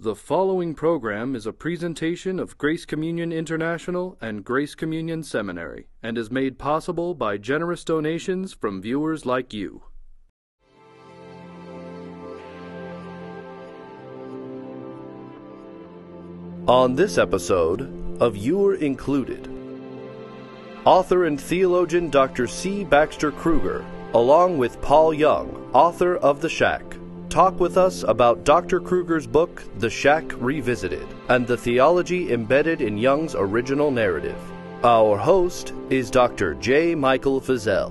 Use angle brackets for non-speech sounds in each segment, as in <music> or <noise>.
The following program is a presentation of Grace Communion International and Grace Communion Seminary and is made possible by generous donations from viewers like you. On this episode of You're Included, author and theologian Dr. C. Baxter Kruger, along with Paul Young, author of The Shack, talk with us about Dr. Kruger's book, The Shack Revisited, and the theology embedded in Young's original narrative. Our host is Dr. J. Michael Feazell.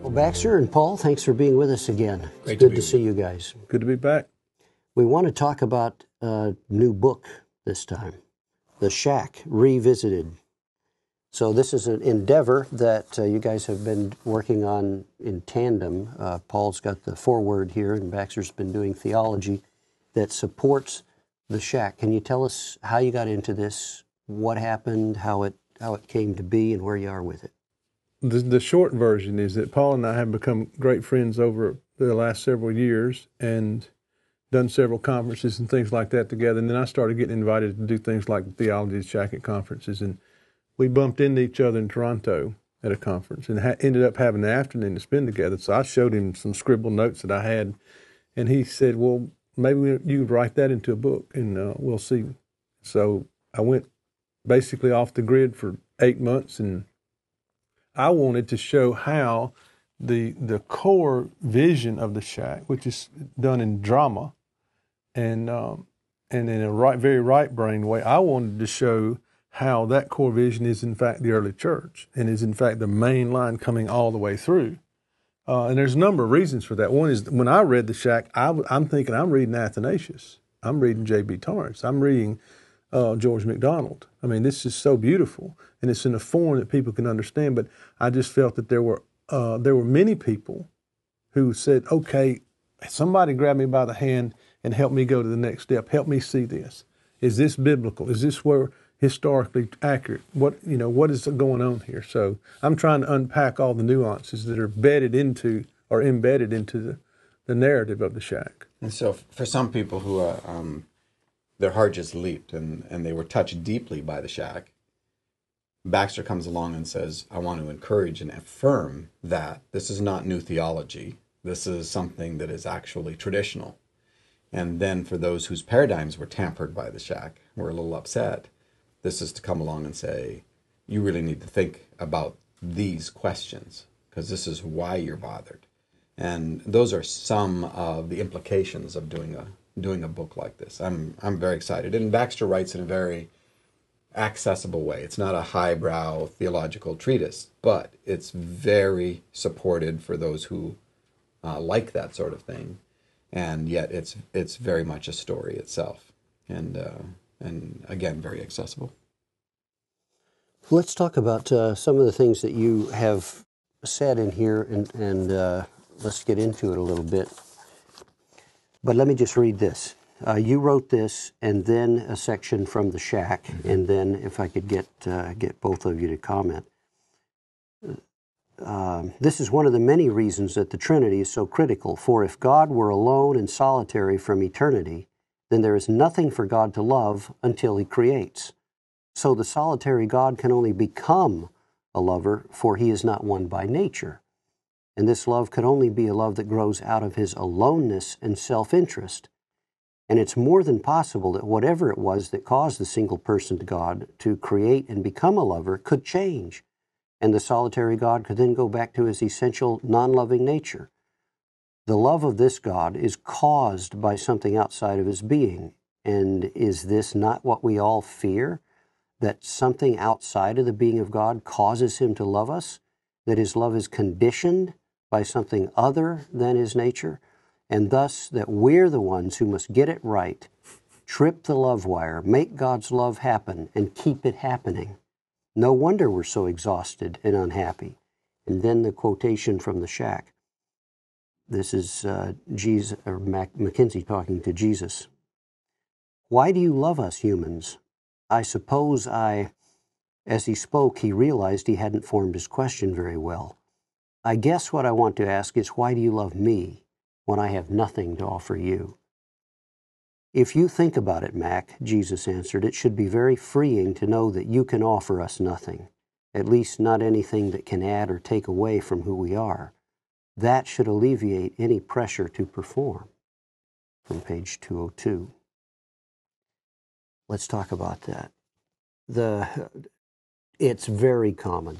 Well, Baxter and Paul, thanks for being with us again. It's Great to good be to see you guys. Good to be back. We want to talk about a new book this time The Shack Revisited. So, this is an endeavor that uh, you guys have been working on in tandem. Uh, Paul's got the foreword here, and Baxter's been doing theology that supports The Shack. Can you tell us how you got into this, what happened, how it, how it came to be, and where you are with it? The, the short version is that Paul and I have become great friends over the last several years and done several conferences and things like that together. And then I started getting invited to do things like theology jacket conferences. And we bumped into each other in Toronto at a conference and ha- ended up having an afternoon to spend together. So I showed him some scribbled notes that I had. And he said, Well, maybe you could write that into a book and uh, we'll see. So I went basically off the grid for eight months and I wanted to show how the the core vision of the shack, which is done in drama, and um, and in a right, very right brain way, I wanted to show how that core vision is in fact the early church and is in fact the main line coming all the way through. Uh, and there's a number of reasons for that. One is when I read the shack, I, am thinking I'm reading Athanasius, I'm reading J.B. Torrance, I'm reading uh, George MacDonald. I mean, this is so beautiful, and it's in a form that people can understand. But I just felt that there were uh, there were many people who said, "Okay, somebody grab me by the hand and help me go to the next step. Help me see this. Is this biblical? Is this where historically accurate? What you know? What is going on here?" So I'm trying to unpack all the nuances that are bedded into or embedded into the, the narrative of the shack. And so, for some people who are um, their heart just leaped and, and they were touched deeply by the shack. Baxter comes along and says, I want to encourage and affirm that this is not new theology. This is something that is actually traditional. And then for those whose paradigms were tampered by the shack, were a little upset, this is to come along and say, you really need to think about these questions because this is why you're bothered. And those are some of the implications of doing a doing a book like this. I'm I'm very excited. And Baxter writes in a very accessible way. It's not a highbrow theological treatise, but it's very supported for those who uh, like that sort of thing. And yet, it's it's very much a story itself, and uh, and again, very accessible. Let's talk about uh, some of the things that you have said in here, and, and uh, let's get into it a little bit. But let me just read this. Uh, you wrote this, and then a section from the shack, and then if I could get uh, get both of you to comment. Um, this is one of the many reasons that the Trinity is so critical. For if God were alone and solitary from eternity, then there is nothing for God to love until He creates. So the solitary God can only become a lover, for He is not one by nature. And this love could only be a love that grows out of his aloneness and self interest. And it's more than possible that whatever it was that caused the single person to God to create and become a lover could change. And the solitary God could then go back to his essential non loving nature. The love of this God is caused by something outside of his being. And is this not what we all fear? That something outside of the being of God causes him to love us? That his love is conditioned by something other than his nature, and thus that we're the ones who must get it right, trip the love wire, make God's love happen, and keep it happening. No wonder we're so exhausted and unhappy. And then the quotation from the shack. This is uh, Jesus, or Mac, Mackenzie talking to Jesus. Why do you love us humans? I suppose I. As he spoke, he realized he hadn't formed his question very well. I guess what I want to ask is why do you love me when I have nothing to offer you? If you think about it, Mac, Jesus answered, it should be very freeing to know that you can offer us nothing, at least not anything that can add or take away from who we are. That should alleviate any pressure to perform. From page 202. Let's talk about that. The, it's very common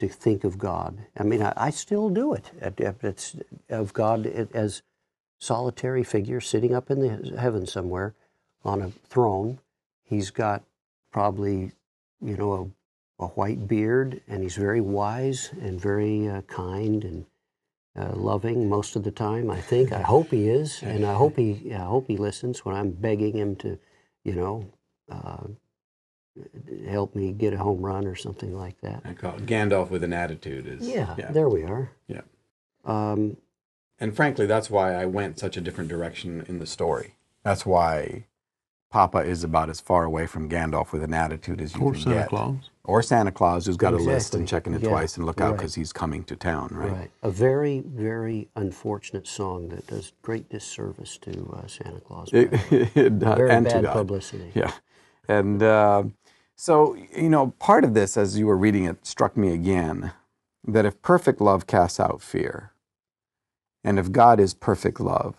to think of God. I mean, I, I still do it. It's of God as solitary figure sitting up in the heaven somewhere on a throne. He's got probably, you know, a, a white beard, and he's very wise and very uh, kind and uh, loving most of the time. I think. I hope he is, <laughs> and I hope he. I hope he listens when I'm begging him to, you know, uh, help me get a home run or something like that. I call it Gandalf with an attitude. Is yeah, yeah. there we are. Yeah. Um, and frankly, that's why I went such a different direction in the story. That's why Papa is about as far away from Gandalf with an attitude as you or can Santa get. Claus. Or Santa Claus, who's got exactly. a list and checking it yeah. twice and look out right. because he's coming to town, right? Right. A very, very unfortunate song that does great disservice to uh, Santa Claus. It, <laughs> it does, very and bad to publicity. Yeah. And uh, so, you know, part of this, as you were reading it, struck me again that if perfect love casts out fear, and if God is perfect love,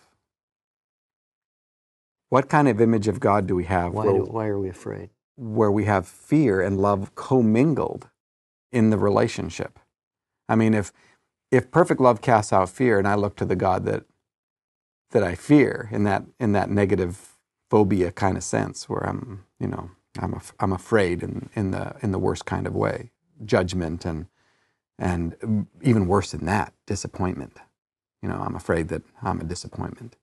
what kind of image of God do we have Why, where, do, why are we afraid? where we have fear and love commingled in the relationship? I mean, if if perfect love casts out fear, and I look to the God that that I fear in that in that negative phobia kind of sense, where I'm, you know, I'm af- I'm afraid in in the in the worst kind of way, judgment and and even worse than that, disappointment. You know, I'm afraid that I'm a disappointment.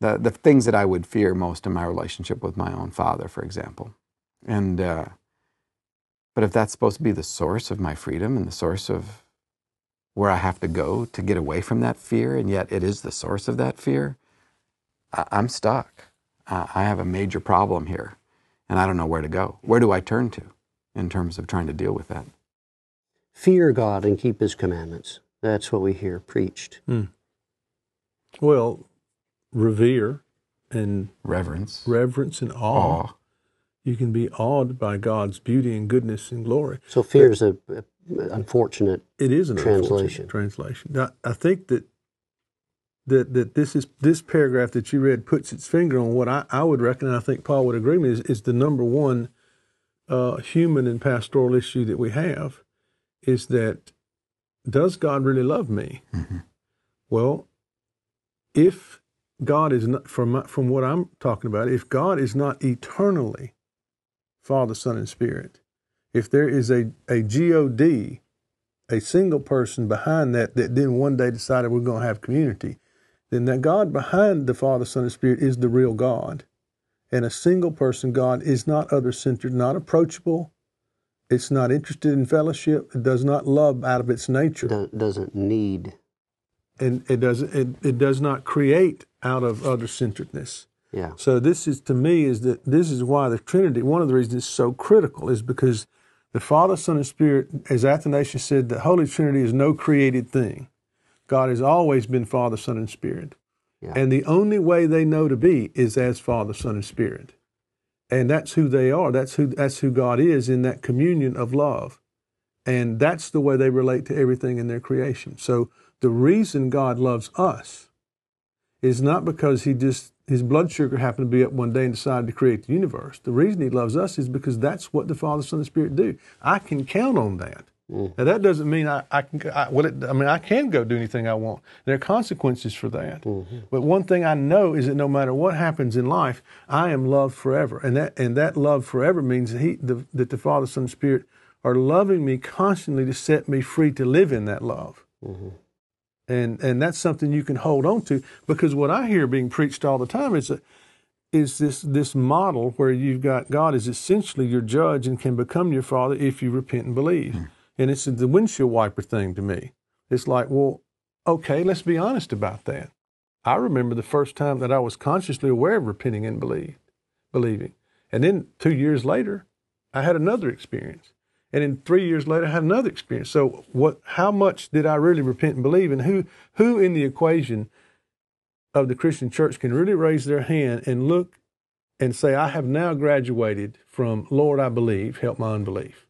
The the things that I would fear most in my relationship with my own father, for example, and uh, but if that's supposed to be the source of my freedom and the source of where I have to go to get away from that fear, and yet it is the source of that fear, I- I'm stuck. I I have a major problem here, and I don't know where to go. Where do I turn to in terms of trying to deal with that? Fear God and keep His commandments. That's what we hear preached. Well, revere and Reverence, reverence and awe. awe. You can be awed by God's beauty and goodness and glory. So fear is a, a unfortunate. It is an Translation. unfortunate translation. Now, I think that that that this is this paragraph that you read puts its finger on what I, I would reckon, and I think Paul would agree with me, is, is the number one uh, human and pastoral issue that we have is that does God really love me? Well, if God is not from from what I'm talking about, if God is not eternally Father, Son, and Spirit, if there is a a God, a single person behind that that then one day decided we're going to have community, then that God behind the Father, Son, and Spirit is the real God, and a single person God is not other centered, not approachable. It's not interested in fellowship. It does not love out of its nature do- Doesn't need. and it does it, it does not create out of other centeredness. Yeah. So this is to me is that this is why the Trinity. One of the reasons it's so critical is because the Father, Son, and Spirit, as Athanasius said, the Holy Trinity is no created thing. God has always been Father, Son, and Spirit, Yeah. and the only way they know to be is as Father, Son, and Spirit, and that's who they are. That's who that's who God is in that communion of love, and that's the way they relate to everything in their creation. So the reason God loves us is not because he just his blood sugar happened to be up one day and decided to create the universe. The reason he loves us is because that's what the Father, Son, and Spirit do. I can count on that. Mm. Now that doesn't mean I, I can. I, well, it, I mean I can go do anything I want. There are consequences for that. Mm-hmm. But one thing I know is that no matter what happens in life, I am loved forever, and that and that love forever means that he the, that the Father, Son, and Spirit are loving me constantly to set me free to live in that love mm-hmm. And and that's something you can hold on to because what I hear being preached all the time is a, is this this model where you've got God is essentially your judge and can become your father if you repent and believe, hmm. and it's the windshield wiper thing to me. It's like, well, okay, let's be honest about that. I remember the first time that I was consciously aware of repenting and believe, believing, and then two years later, I had another experience. And then three years later, I had another experience. So, what? How much did I really repent and believe? And who, who in the equation of the Christian church can really raise their hand and look and say, I have now graduated from Lord, I believe, help my unbelief.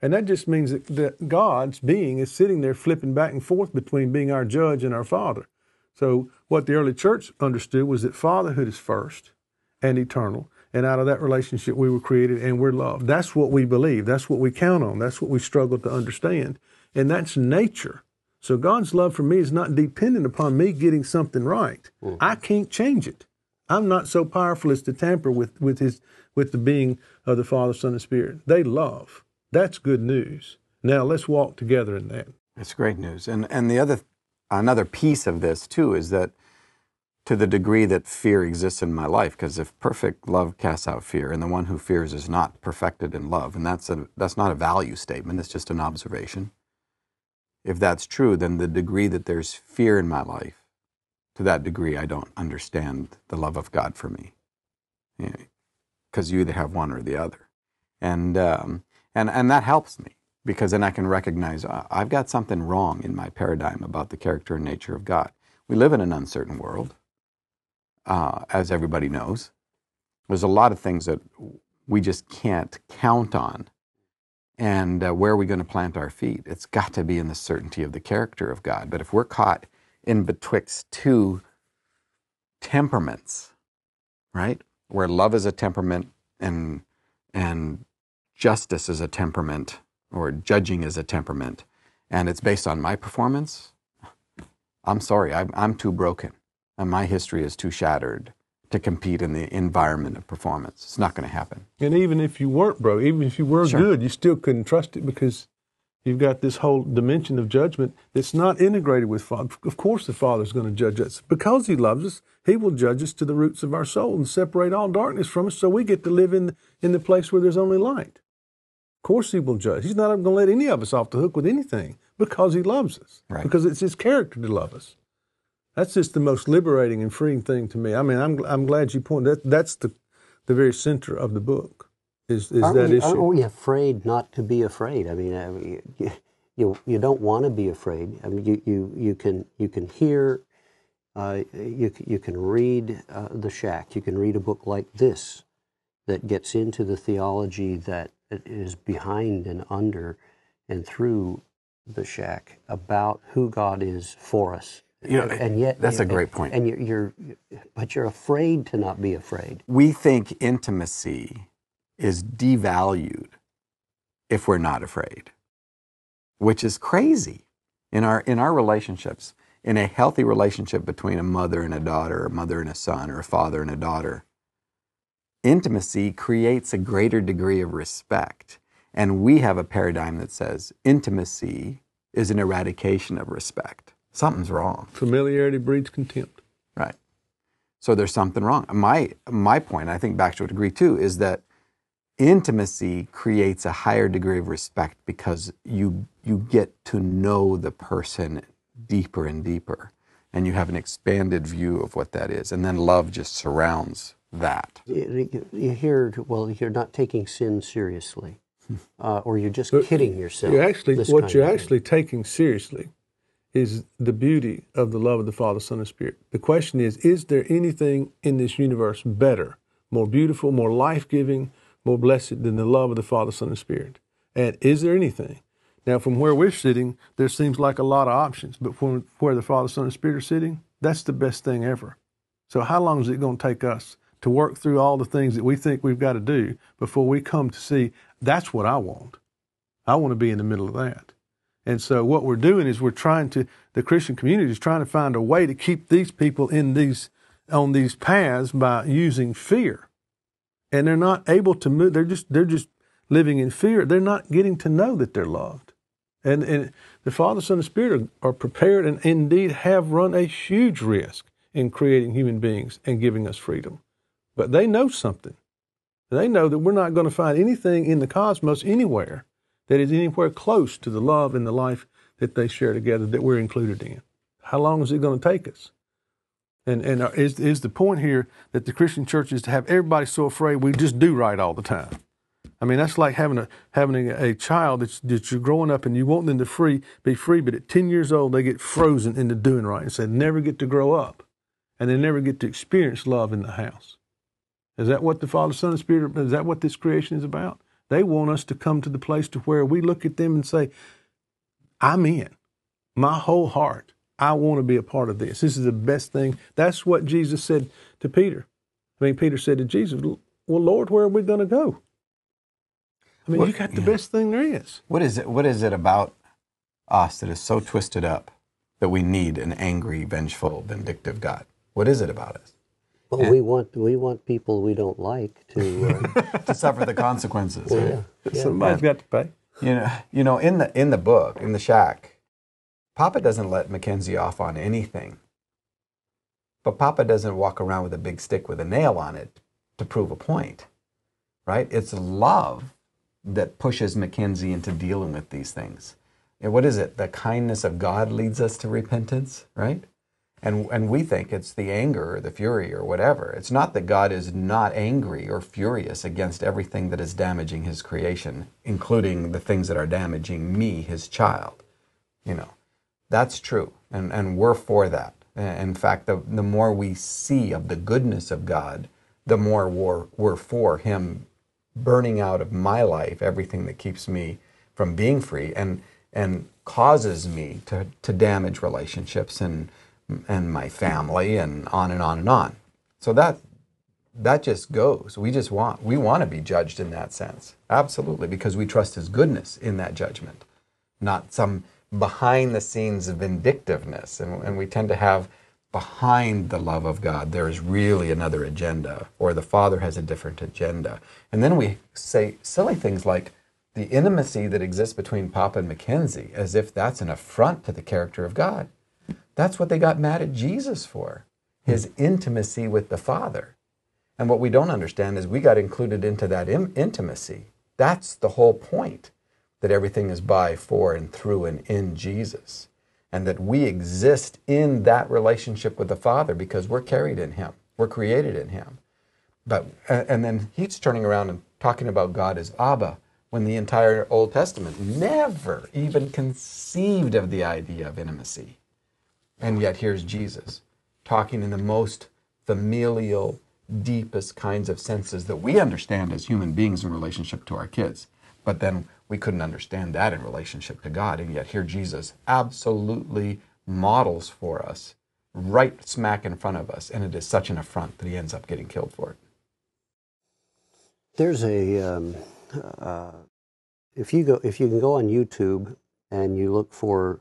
And that just means that, that God's being is sitting there flipping back and forth between being our judge and our father. So, what the early church understood was that fatherhood is first and eternal. And out of that relationship, we were created and we're loved. That's what we believe. That's what we count on. That's what we struggle to understand. And that's nature. So, God's love for me is not dependent upon me getting something right. Mm-hmm. I can't change it. I'm not so powerful as to tamper with, with, his, with the being of the Father, Son, and Spirit. They love. That's good news. Now, let's walk together in that. It's great news. And, and the other, another piece of this, too, is that to the degree that fear exists in my life because if perfect love casts out fear and the one who fears is not perfected in love and that's a that's not a value statement it's just an observation. If that's true then the degree that there's fear in my life to that degree i don't understand the love of god for me. Because you, you either have one or the other. And um, and and that helps me because then i can recognize uh, i've got something wrong in my paradigm about the character and nature of god. We live in an uncertain world uh, as everybody knows. There's a lot of things that we just can't count on. And uh, where are we going to plant our feet? It's got to be in the certainty of the character of God. But if we're caught in betwixt two temperaments, right, where love is a temperament and and justice is a temperament, or judging is a temperament, and it's based on my performance, I'm sorry, I'm, I'm too broken and my history is too shattered to compete in the environment of performance. It's not going to happen. And even if you weren't, bro, even if you were sure. good, you still couldn't trust it because you've got this whole dimension of judgment that's not integrated with Father. Of course, the Father's going to judge us because He loves us. He will judge us to the roots of our soul and separate all darkness from us, so we get to live in in the place where there's only light. Of course, He will judge. He's not going to let any of us off the hook with anything because He loves us. Right. Because it's His character to love us that's just the most liberating and freeing thing to me. I mean, I'm I'm glad you pointed that. That's the the very center of the book. Is is aren't that we, issue? Aren't we afraid not to be afraid? I mean, I mean you, you, you don't want to be afraid. I mean, you you you can you can hear. Uh, you, you can read uh, The Shack. You can read a book like this that gets into the theology that is behind and under and through The Shack about who God is for us you know, and yet that's a great point. And you're, you're, but you're afraid to not be afraid. We think intimacy is devalued if we're not afraid, which is crazy in our in our relationships. In a healthy relationship between a mother and a daughter, a mother and a son, or a father and a daughter, intimacy creates a greater degree of respect. And we have a paradigm that says intimacy is an eradication of respect something's wrong. Familiarity breeds contempt. Right. So there's something wrong. My my point, I think Baxter would agree too, is that intimacy creates a higher degree of respect because you you get to know the person deeper and deeper and you have an expanded view of what that is and then love just surrounds that you, you hear well you're not taking sin seriously uh, or you're just but kidding yourself you actually what you're actually taking seriously is the beauty of the love of the Father, Son, and Spirit. The question is Is there anything in this universe better, more beautiful, more life giving, more blessed than the love of the Father, Son, and Spirit? And is there anything? Now, from where we're sitting, there seems like a lot of options, but from where the Father, Son, and Spirit are sitting, that's the best thing ever. So, how long is it going to take us to work through all the things that we think we've got to do before we come to see that's what I want? I want to be in the middle of that. And so what we're doing is we're trying to the Christian community is trying to find a way to keep these people in these on these paths by using fear. And they're not able to move they're just they're just living in fear. They're not getting to know that they're loved. And and the Father, Son, and Spirit are, are prepared and indeed have run a huge risk in creating human beings and giving us freedom. But they know something. They know that we're not going to find anything in the cosmos anywhere that is anywhere close to the love and the life that they share together that we're included in. How long is it going to take us? And, and uh, is, is the point here that the Christian church is to have everybody so afraid we just do right all the time? I mean, that's like having a having a, a child that's, that you're growing up and you want them to free be free, but at 10 years old they get frozen into doing right and say never get to grow up. and they never get to experience love in the house. Is that what the Father, Son, and Spirit? Is that what this creation is about? They want us to come to the place to where we look at them and say, "I'm in, my whole heart. I want to be a part of this. This is the best thing." That's what Jesus said to Peter. I mean, Peter said to Jesus, "Well, Lord, where are we going to go?" I mean, What- you got the yeah. best thing there is. What is it? What is it about us that is so twisted up that we need an angry, vengeful, vindictive God? What is it about us Well, we want we want people we don't like to. Uh, <laughs> to suffer the consequences? right? yeah, yeah. Somebody's got to pay. You know, you know, in the in the book, in the shack, Papa doesn't let Mackenzie off on anything. But Papa doesn't walk around with a big stick with a nail on it to prove a point. Right? It's love that pushes Mackenzie into dealing with these things. And what is it? The kindness of God leads us to repentance, right? And, and we think it's the anger or the fury or whatever. It's not that God is not angry or furious against everything that is damaging his creation, including the things that are damaging me, his child. You know, that's true. And, and we're for that. In fact, the, the more we see of the goodness of God, the more we're, we're for him burning out of my life everything that keeps me from being free and and causes me to, to damage relationships and and my family and on and on and on. So that that just goes. We just want we want to be judged in that sense. Absolutely, because we trust his goodness in that judgment, not some behind the scenes vindictiveness. And, and we tend to have behind the love of God, there is really another agenda, or the Father has a different agenda. And then we say silly things like the intimacy that exists between Papa and Mackenzie, as if that's an affront to the character of God. That's what they got mad at Jesus for his hmm. intimacy with the Father. And what we don't understand is we got included into that im- intimacy. That's the whole point that everything is by, for, and through and in Jesus. And that we exist in that relationship with the Father because we're carried in Him, we're created in Him. But and then he's turning around and talking about God as Abba when the entire Old Testament never even conceived of the idea of intimacy. And yet here's Jesus talking in the most familial, deepest kinds of senses that we understand as human beings in relationship to our kids. But then we couldn't understand that in relationship to God. And yet here Jesus absolutely models for us right smack in front of us. And it is such an affront that he ends up getting killed for it. There's a um, uh, if you go if you can go on YouTube and you look for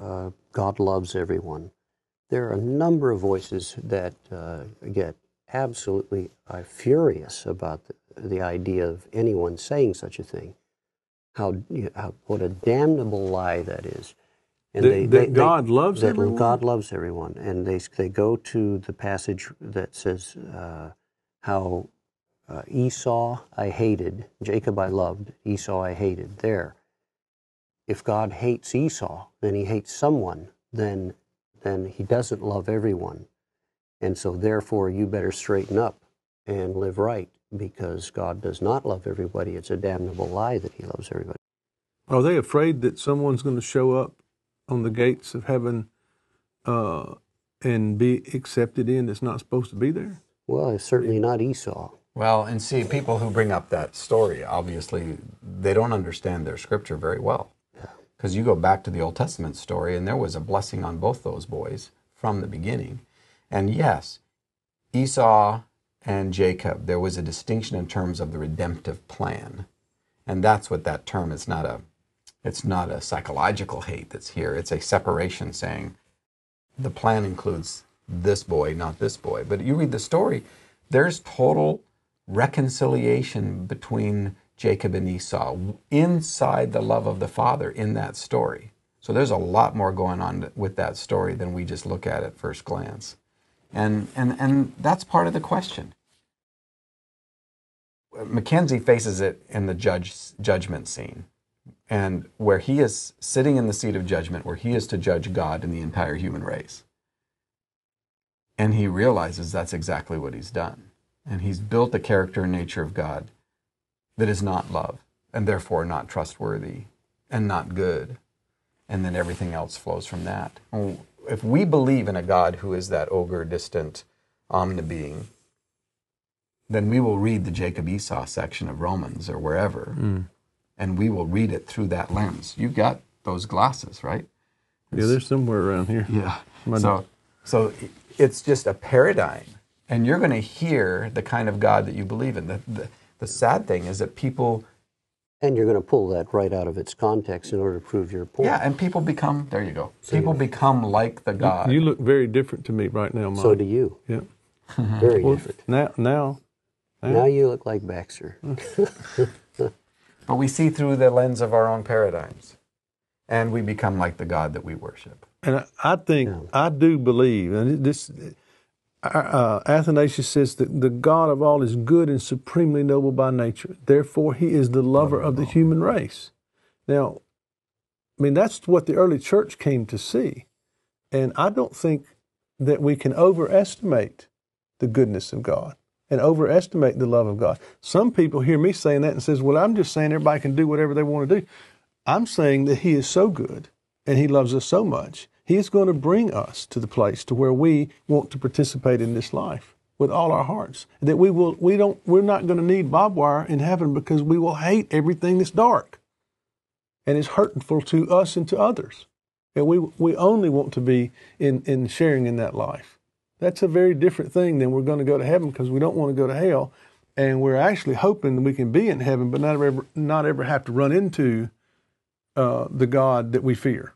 uh, God loves everyone. There are a number of voices that uh, get absolutely uh, furious about the, the idea of anyone saying such a thing. How, you- how what a damnable lie that is. That- that God loves that everyone? God loves everyone, and they they go to the passage that says uh, how uh, Esau I hated, Jacob I loved, Esau I hated. There, if God hates Esau, then He hates someone. Then then He doesn't love everyone, and so therefore you better straighten up and live right because God does not love everybody. It's a damnable lie that He loves everybody. Are they afraid that someone's going to show up on the gates of heaven uh, and be accepted in that's not supposed to be there? Well, it's certainly not Esau. Well, and see, people who bring up that story, obviously, they don't understand their scripture very well. Because you go back to the Old Testament story, and there was a blessing on both those boys from the beginning. And yes, Esau and Jacob, there was a distinction in terms of the redemptive plan. And that's what that term is not a it's not a psychological hate that's here. It's a separation saying the plan includes this boy, not this boy. But you read the story, there's total reconciliation between Jacob and Esau inside the love of the father in that story. So there's a lot more going on with that story than we just look at at first glance. And, and, and that's part of the question. Mackenzie faces it in the judge, judgment scene, and where he is sitting in the seat of judgment, where he is to judge God and the entire human race. And he realizes that's exactly what he's done. And he's built the character and nature of God that is not love, and therefore not trustworthy and not good. And then everything else flows from that. if we believe in a God who is that ogre, distant, omnibeing, then we will read the Jacob Esau section of Romans or wherever, hmm. and we will read it through that lens. You've got those glasses, right? Yeah, they're somewhere around here. Yeah. My- So, so it's just a paradigm, and you're going to hear the kind of God that you believe in. The, the, the sad thing is that people, And you're going to pull that right out of its context in order to prove your point. yeah, and people become, there you go, people become like the God. You look very different to me right now, Mike. So do you. yeah. <laughs> Very Well, different. now, now, Now Now you look like Baxter. <laughs> but we see through the lens of our own paradigms, and we become like the God that we worship. And I, I think I do believe, and this uh, Athanasius says that the God of all is good and supremely noble by nature. Therefore, He is the lover of the human race. Now, I mean that's what the early church came to see, and I don't think that we can overestimate the goodness of God and overestimate the love of God. Some people hear me saying that and says, "Well, I'm just saying everybody can do whatever they want to do." I'm saying that He is so good and He loves us so much. He is going to bring us to the place to where we want to participate in this life with all our hearts. That we will, we don't, we're not going to need barbed wire in heaven because we will hate everything that's dark and is hurtful to us and to others. And we we only want to be in in sharing in that life. That's a very different thing than we're going to go to heaven because we don't want to go to hell, and we're actually hoping that we can be in heaven, but not ever not ever have to run into uh, the God that we fear.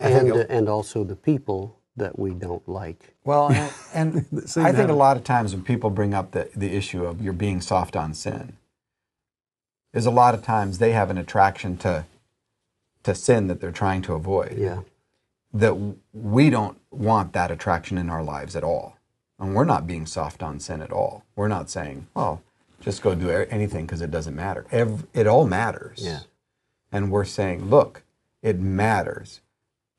And, uh, and also the people that we don't like. Well, and, <laughs> and I think a a- lot of times when people bring up the, the issue of you're being soft on sin, is a lot of times they have an attraction to to sin that they're trying to avoid. Yeah. That we don't want that attraction in our lives at all, and we're not being soft on sin at all. We're not saying, "Well, just go do anything because it doesn't matter." Ev- it all matters. Yeah. And we're saying, "Look, it matters."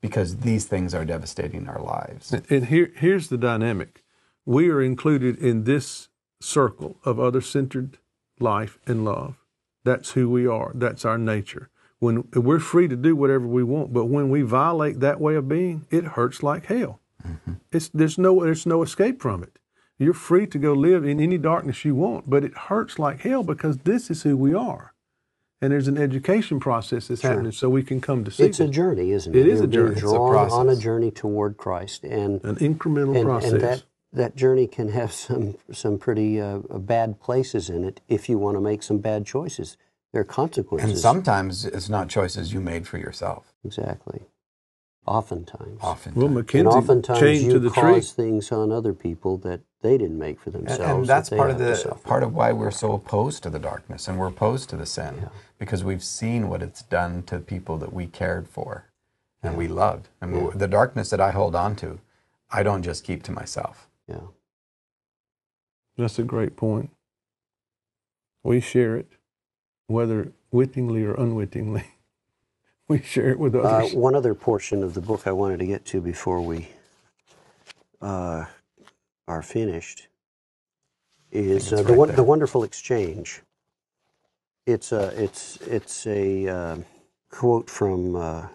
Because these things are devastating our lives. And here, here's the dynamic. We are included in this circle of other centered life and love. That's who we are. That's our nature. When we're free to do whatever we want, but when we violate that way of being, it hurts like hell. Mm-hmm. It's, there's no there's no escape from it. You're free to go live in any darkness you want, but it hurts like hell because this is who we are. And there's an education process that's happening so we can come to see It's a journey, isn't it? It is You're a being journey. It's a drawn on a journey toward Christ, and an incremental and, process. and that that journey can have some some pretty uh, bad places in it if you want to make some bad choices. There are consequences. And sometimes it's not choices you made for yourself. exactly. Oftentimes. Often. well, and oftentimes chained you to the tree. cause things on other people that they didn't make for themselves. and that that's they part of have the part of why we're so opposed to the darkness and we're opposed to the sin because we've seen what it's done to people that we cared for and we loved. And w the darkness that I hold on to, I don't just keep to myself. Yeah. That's a great point. We share it, whether wittingly or unwittingly. <laughs> We share it with Uh, one other portion of the book I wanted to get to before we uh, are finished is uh, the, right the wonderful exchange. It's a it's it's a uh, quote from uh,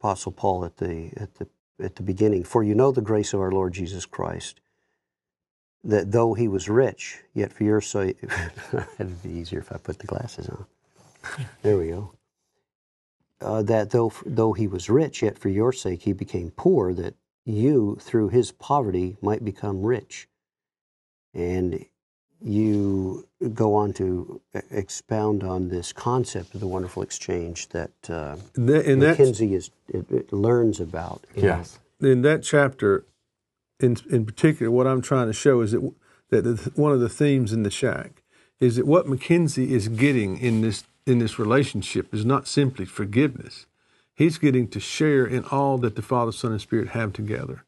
Apostle Paul at the at the at the beginning. For you know the grace of our Lord Jesus Christ, that though he was rich, yet for your sake, it'd <laughs> be easier if I put the glasses on. There we go uh, that though though he was rich, yet for your sake he became poor, that you through his poverty might become rich. And you go on to expound on this concept of the wonderful exchange that uh, That- and Mackenzie is it, it learns about. in- in that chapter, in in particular, what I'm trying to show is that that the, one of the themes in the shack is that what Mackenzie is getting in this in this relationship is not simply forgiveness. He's getting to share in all that the Father, Son, and Spirit have together.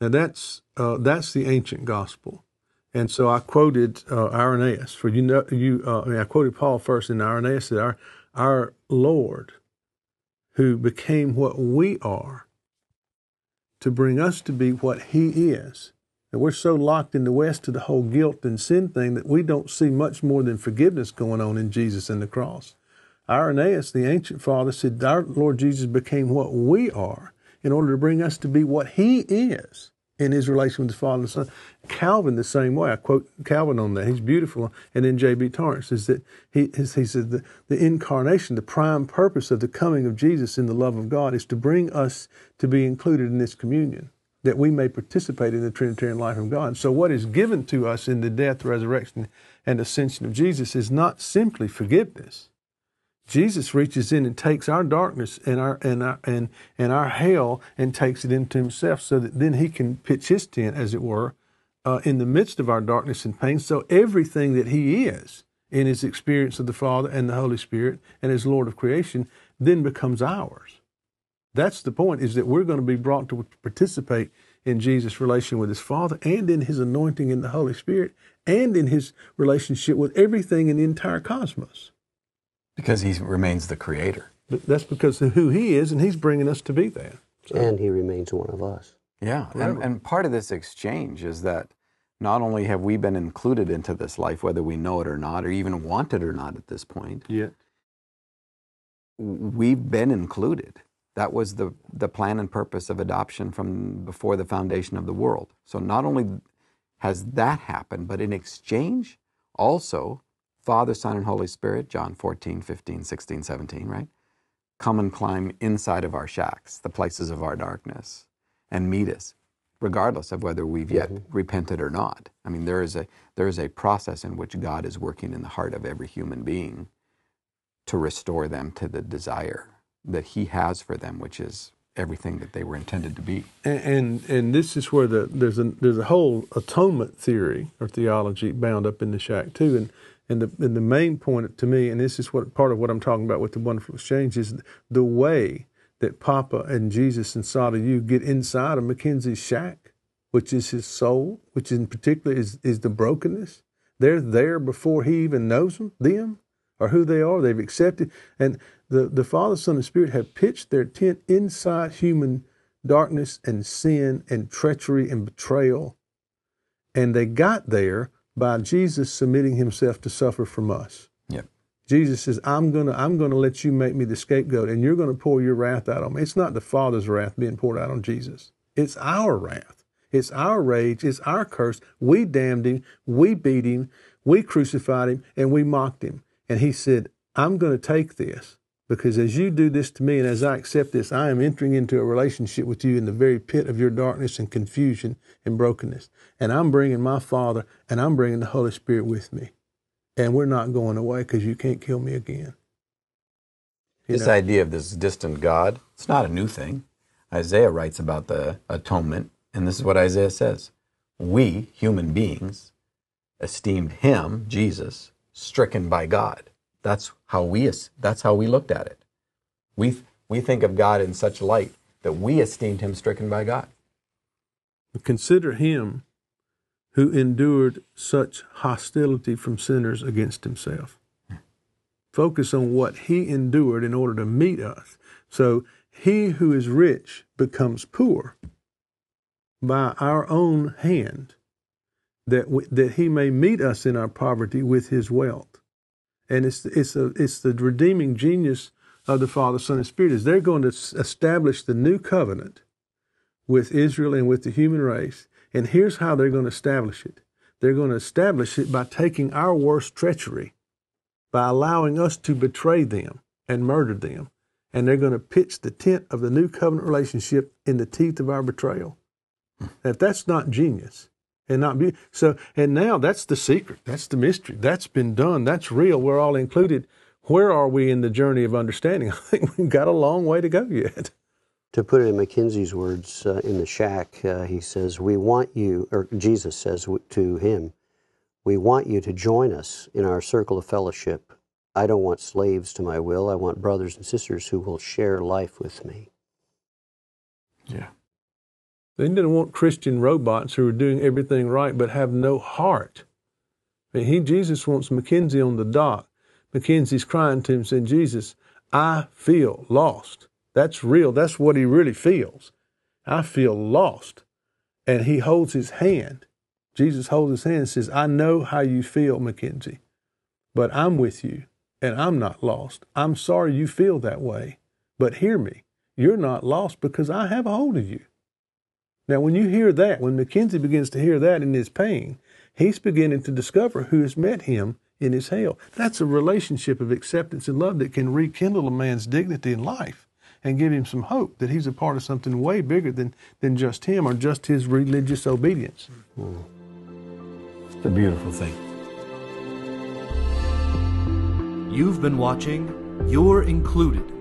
Now that's uh, that's the ancient gospel, and so I quoted uh, Irenaeus. For you know, you uh, I, mean, I quoted Paul first, and Irenaeus said, "Our our Lord, who became what we are, to bring us to be what He is." And we're so locked in the West to the whole guilt and sin thing that we don't see much more than forgiveness going on in Jesus and the cross. Irenaeus, the ancient father, said, Our Lord Jesus became what we are. in order to bring us to be what He is in His relation with the Father and the Son. Calvin, the same way. I quote Calvin on that. He's beautiful. And then J.B. Torrance is that he, he says the, the incarnation, the prime purpose of the coming of Jesus in the love of God is to bring us to be included in this communion that we may participate in the Trinitarian life of God. So, what is given to us in the death, resurrection, and ascension of Jesus is not simply forgiveness. Jesus reaches in and takes our darkness and our and our and, and our hell and takes it into himself so that then he can pitch his tent, as it were, uh, in the midst of our darkness and pain. So everything that he is in his experience of the Father and the Holy Spirit and as Lord of creation then becomes ours. That's the point, is that we're going to be brought to participate in Jesus' relation with his Father and in his anointing in the Holy Spirit and in his relationship with everything in the entire cosmos. Because he remains the creator. But that's because of who he is, and he's bringing us to be there. So. And he remains one of us. Yeah, and, and part of this exchange is that not only have we been included into this life, whether we know it or not, or even want it or not at this point, yeah. we've been included. That was the, the plan and purpose of adoption from before the foundation of the world. So not only has that happened, but in exchange, also, Father, Son, and Holy Spirit, John 14, 15, 16, 17, right? Come and climb inside of our shacks, the places of our darkness, and meet us, regardless of whether we've yet mm-hmm. repented or not. I mean, there is, a, there is a process in which God is working in the heart of every human being to restore them to the desire that He has for them, which is everything that they were intended to be. And and, and this is where the there's a there's a whole atonement theory or theology bound up in the shack too, and. And the, and the main point to me, and this is what part of what I'm talking about with the wonderful exchange, is the way that Papa and Jesus and Sarayu get inside of Mackenzie's shack, which is his soul, which in particular is, is the brokenness. They're there before he even knows them, them or who they are. They've accepted. And the, the Father, Son, and Spirit have pitched their tent inside human darkness and sin and treachery and betrayal. And they got there by Jesus submitting himself to suffer from us. Yep. Jesus says, I'm gonna I'm gonna let you make me the scapegoat and you're gonna pour your wrath out on me. It's not the Father's wrath being poured out on Jesus. It's our wrath. It's our rage. It's our curse. We damned him. We beat him. We crucified him and we mocked him. And he said, I'm going to take this because as you do this to me and as I accept this, I am entering into a relationship with you in the very pit of your darkness and confusion and brokenness. And I'm bringing my Father and I'm bringing the Holy Spirit with me. And we're not going away because you can't kill me again. You this know? idea of this distant God, it's not a new thing. Isaiah writes about the atonement, and this is what Isaiah says We, human beings, esteemed him, Jesus, stricken by God. That's how we that's how we looked at it. We we think of God in such light that we esteemed him stricken by God. Consider him who endured such hostility from sinners against himself. Focus on what he endured in order to meet us. So he who is rich becomes poor by our own hand that, we, that he may meet us in our poverty with his wealth. And it's, it's, a, it's the redeeming genius of the Father, Son, and Spirit is they're going to establish the new covenant with Israel and with the human race. And here's how they're going to establish it. They're going to establish it by taking our worst treachery, by allowing us to betray them and murder them. And they're going to pitch the tent of the new covenant relationship in the teeth of our betrayal. Hmm. If that's not genius, and not be so and now that's the secret. That's the mystery. That's been done. That's real. We're all included. Where are we in the journey of understanding? <laughs> I think we've got a long way to go yet. To put it in Mackenzie's words uh, in the shack uh, he says we want you or jesus says to him we want you to join us in our circle of fellowship. I don't want slaves to my will. I want brothers and sisters who will share life with me. Yeah they didn't want Christian robots who are doing everything right but have no heart. I he, Jesus wants Mackenzie on the dock. Mackenzie's crying to him, saying, Jesus, I feel lost. That's real. That's what he really feels. I feel lost. And he holds his hand. Jesus holds his hand and says, I know how you feel, Mackenzie, but I'm with you and I'm not lost. I'm sorry you feel that way, but hear me. You're not lost because I have a hold of you. Now, when you hear that, when Mackenzie begins to hear that in his pain, he's beginning to discover who has met him in his hell. That's a relationship of acceptance and love that can rekindle a man's dignity in life and give him some hope that he's a part of something way bigger than, than just him or just his religious obedience. Hmm. It's a beautiful thing. You've been watching You're Included,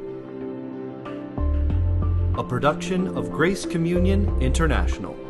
a production of Grace Communion International.